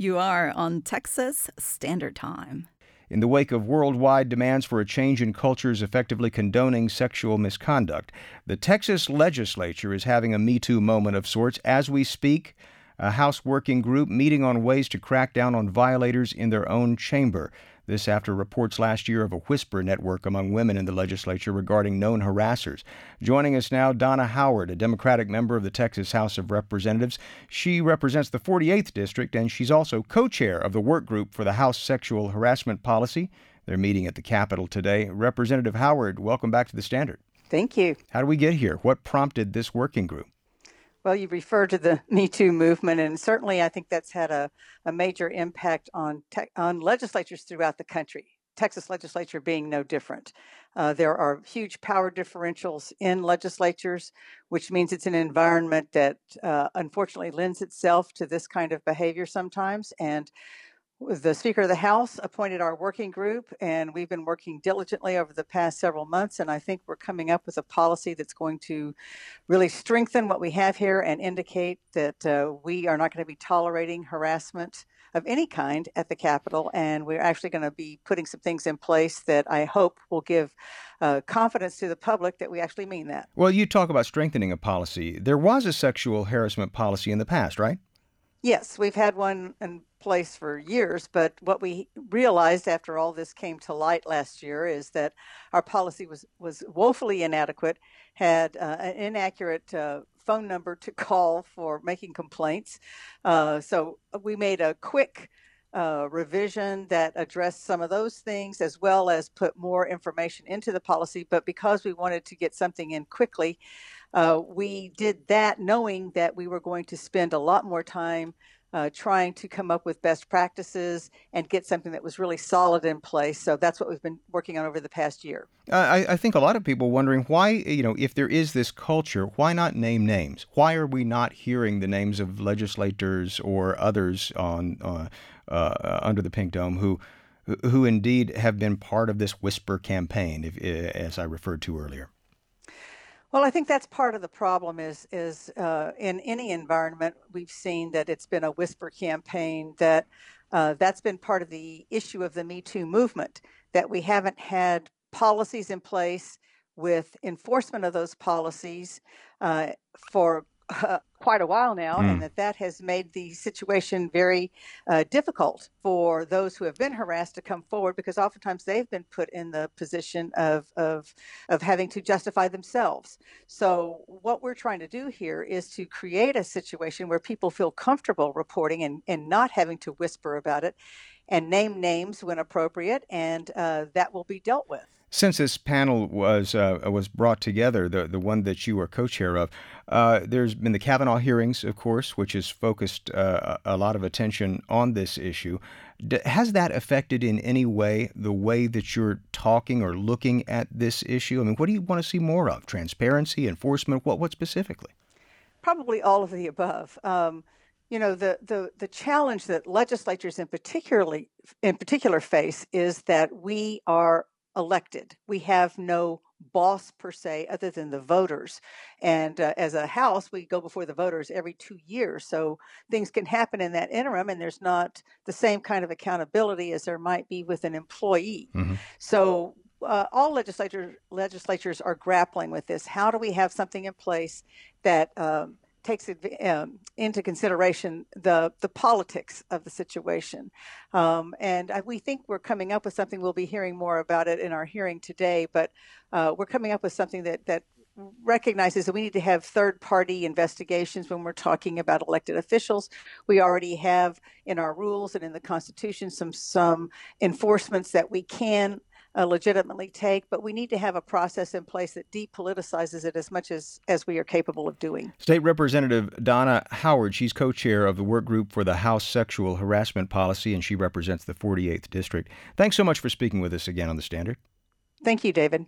You are on Texas Standard Time. In the wake of worldwide demands for a change in cultures effectively condoning sexual misconduct, the Texas legislature is having a Me Too moment of sorts as we speak. A House working group meeting on ways to crack down on violators in their own chamber. This after reports last year of a whisper network among women in the legislature regarding known harassers. Joining us now, Donna Howard, a Democratic member of the Texas House of Representatives. She represents the 48th District, and she's also co chair of the work group for the House Sexual Harassment Policy. They're meeting at the Capitol today. Representative Howard, welcome back to the Standard. Thank you. How do we get here? What prompted this working group? Well, you referred to the Me Too movement, and certainly I think that's had a, a major impact on te- on legislatures throughout the country. Texas legislature being no different. Uh, there are huge power differentials in legislatures, which means it's an environment that uh, unfortunately lends itself to this kind of behavior sometimes. And the Speaker of the House appointed our working group, and we've been working diligently over the past several months. And I think we're coming up with a policy that's going to really strengthen what we have here and indicate that uh, we are not going to be tolerating harassment of any kind at the Capitol. And we're actually going to be putting some things in place that I hope will give uh, confidence to the public that we actually mean that. Well, you talk about strengthening a policy. There was a sexual harassment policy in the past, right? Yes, we've had one in place for years, but what we realized after all this came to light last year is that our policy was, was woefully inadequate, had uh, an inaccurate uh, phone number to call for making complaints. Uh, so we made a quick uh, revision that addressed some of those things as well as put more information into the policy. But because we wanted to get something in quickly, uh, we did that knowing that we were going to spend a lot more time uh, trying to come up with best practices and get something that was really solid in place. So that's what we've been working on over the past year. I, I, think a lot of people wondering why, you know, if there is this culture, why not name names? Why are we not hearing the names of legislators or others on uh, uh under the pink dome who? Who indeed have been part of this whisper campaign, if, as I referred to earlier? Well, I think that's part of the problem. Is is uh, in any environment we've seen that it's been a whisper campaign. That uh, that's been part of the issue of the Me Too movement. That we haven't had policies in place with enforcement of those policies uh, for uh, quite a while now, mm. and that that has made the situation very uh, difficult for those who have been harassed to come forward because oftentimes they've been put in the position of, of, of having to justify themselves. So, what we're trying to do here is to create a situation where people feel comfortable reporting and, and not having to whisper about it and name names when appropriate, and uh, that will be dealt with. Since this panel was uh, was brought together, the the one that you are co-chair of, uh, there's been the Kavanaugh hearings, of course, which has focused uh, a lot of attention on this issue. D- has that affected in any way the way that you're talking or looking at this issue? I mean, what do you want to see more of? Transparency, enforcement, what what specifically? Probably all of the above. Um, you know the, the the challenge that legislatures in particularly in particular face is that we are elected. We have no boss per se other than the voters. And uh, as a House, we go before the voters every two years. So things can happen in that interim, and there's not the same kind of accountability as there might be with an employee. Mm-hmm. So uh, all legislators legislatures are grappling with this. How do we have something in place that um, takes um, into consideration the the politics of the situation. Um, and I, we think we're coming up with something. We'll be hearing more about it in our hearing today, but uh, we're coming up with something that that recognizes that we need to have third party investigations when we're talking about elected officials. We already have in our rules and in the Constitution some some enforcements that we can uh, legitimately take, but we need to have a process in place that depoliticizes it as much as, as we are capable of doing. State Representative Donna Howard, she's co chair of the work group for the House Sexual Harassment Policy, and she represents the 48th District. Thanks so much for speaking with us again on The Standard. Thank you, David.